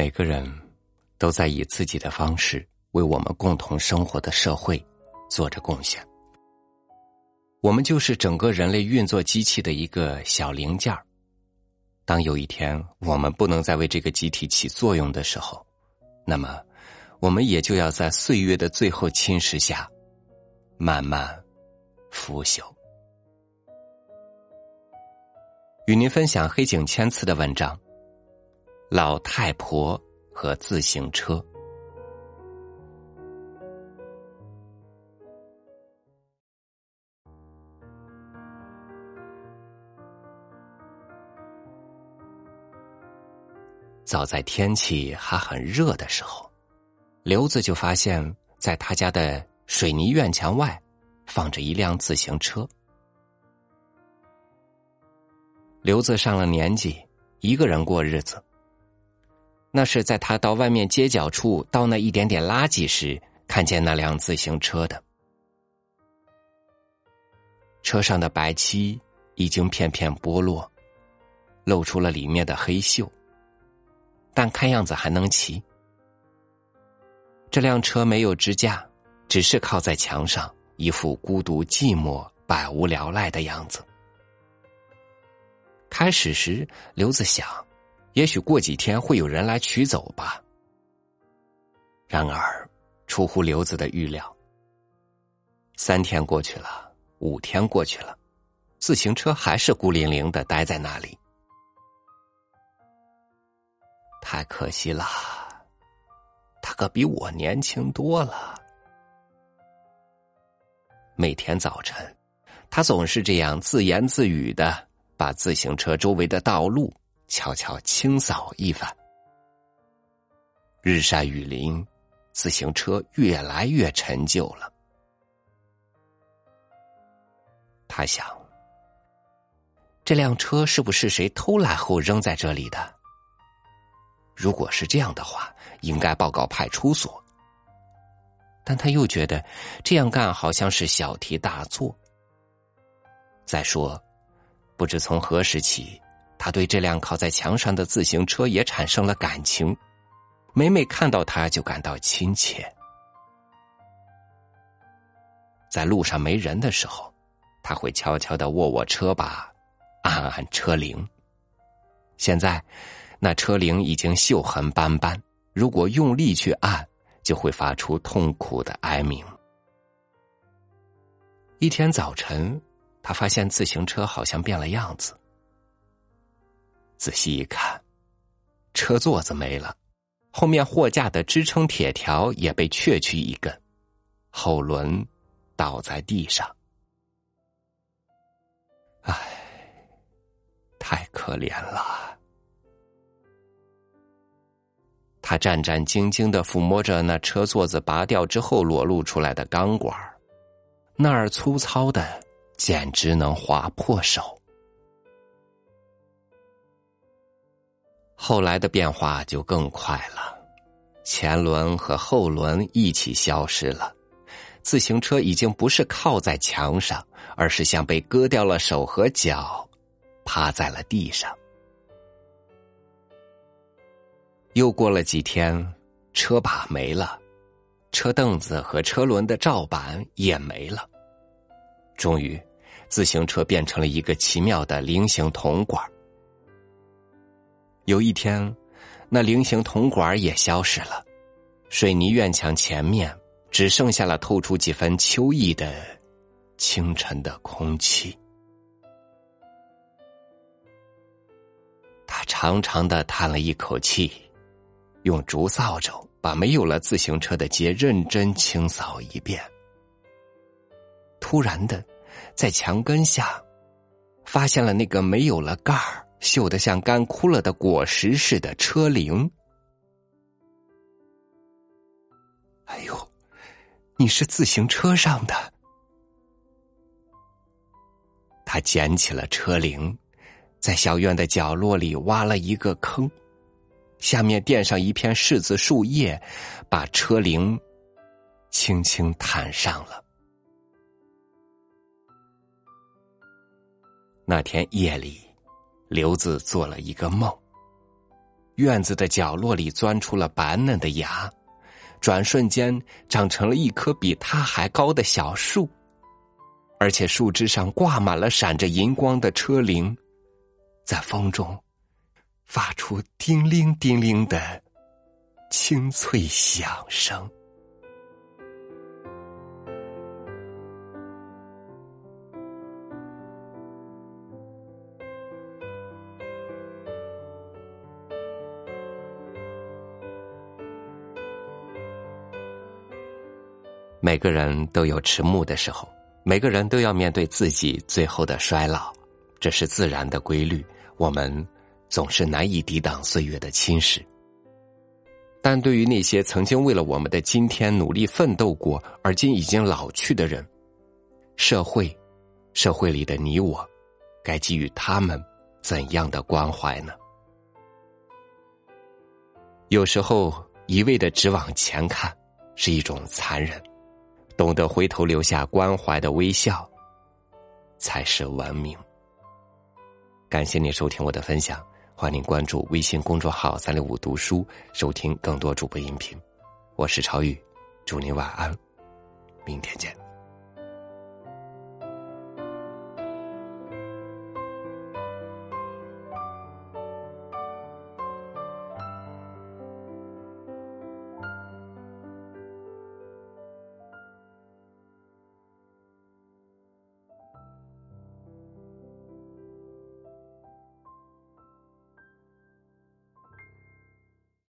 每个人都在以自己的方式为我们共同生活的社会做着贡献。我们就是整个人类运作机器的一个小零件儿。当有一天我们不能再为这个集体起作用的时候，那么我们也就要在岁月的最后侵蚀下慢慢腐朽。与您分享黑井千次的文章。老太婆和自行车。早在天气还很热的时候，刘子就发现，在他家的水泥院墙外放着一辆自行车。刘子上了年纪，一个人过日子。那是在他到外面街角处倒那一点点垃圾时，看见那辆自行车的。车上的白漆已经片片剥落，露出了里面的黑锈，但看样子还能骑。这辆车没有支架，只是靠在墙上，一副孤独寂寞、百无聊赖的样子。开始时，刘子想。也许过几天会有人来取走吧。然而，出乎刘子的预料，三天过去了，五天过去了，自行车还是孤零零的待在那里。太可惜了，他可比我年轻多了。每天早晨，他总是这样自言自语的，把自行车周围的道路。悄悄清扫一番，日晒雨淋，自行车越来越陈旧了。他想，这辆车是不是谁偷来后扔在这里的？如果是这样的话，应该报告派出所。但他又觉得这样干好像是小题大做。再说，不知从何时起。他对这辆靠在墙上的自行车也产生了感情，每每看到它就感到亲切。在路上没人的时候，他会悄悄的握握车把，按按车铃。现在，那车铃已经锈痕斑斑，如果用力去按，就会发出痛苦的哀鸣。一天早晨，他发现自行车好像变了样子。仔细一看，车座子没了，后面货架的支撑铁条也被确去一根，后轮倒在地上。唉，太可怜了。他战战兢兢的抚摸着那车座子拔掉之后裸露出来的钢管，那儿粗糙的，简直能划破手。后来的变化就更快了，前轮和后轮一起消失了，自行车已经不是靠在墙上，而是像被割掉了手和脚，趴在了地上。又过了几天，车把没了，车凳子和车轮的罩板也没了，终于，自行车变成了一个奇妙的菱形铜管。有一天，那菱形铜管也消失了，水泥院墙前面只剩下了透出几分秋意的清晨的空气。他长长的叹了一口气，用竹扫帚把没有了自行车的街认真清扫一遍。突然的，在墙根下发现了那个没有了盖儿。锈得像干枯了的果实似的车铃。哎呦，你是自行车上的？他捡起了车铃，在小院的角落里挖了一个坑，下面垫上一片柿子树叶，把车铃轻轻弹上了。那天夜里。刘子做了一个梦，院子的角落里钻出了白嫩的芽，转瞬间长成了一棵比它还高的小树，而且树枝上挂满了闪着银光的车铃，在风中发出叮铃叮铃的清脆响声。每个人都有迟暮的时候，每个人都要面对自己最后的衰老，这是自然的规律。我们总是难以抵挡岁月的侵蚀，但对于那些曾经为了我们的今天努力奋斗过，而今已经老去的人，社会，社会里的你我，该给予他们怎样的关怀呢？有时候，一味的只往前看，是一种残忍。懂得回头留下关怀的微笑，才是文明。感谢您收听我的分享，欢迎关注微信公众号“三六五读书”，收听更多主播音频。我是超宇，祝您晚安，明天见。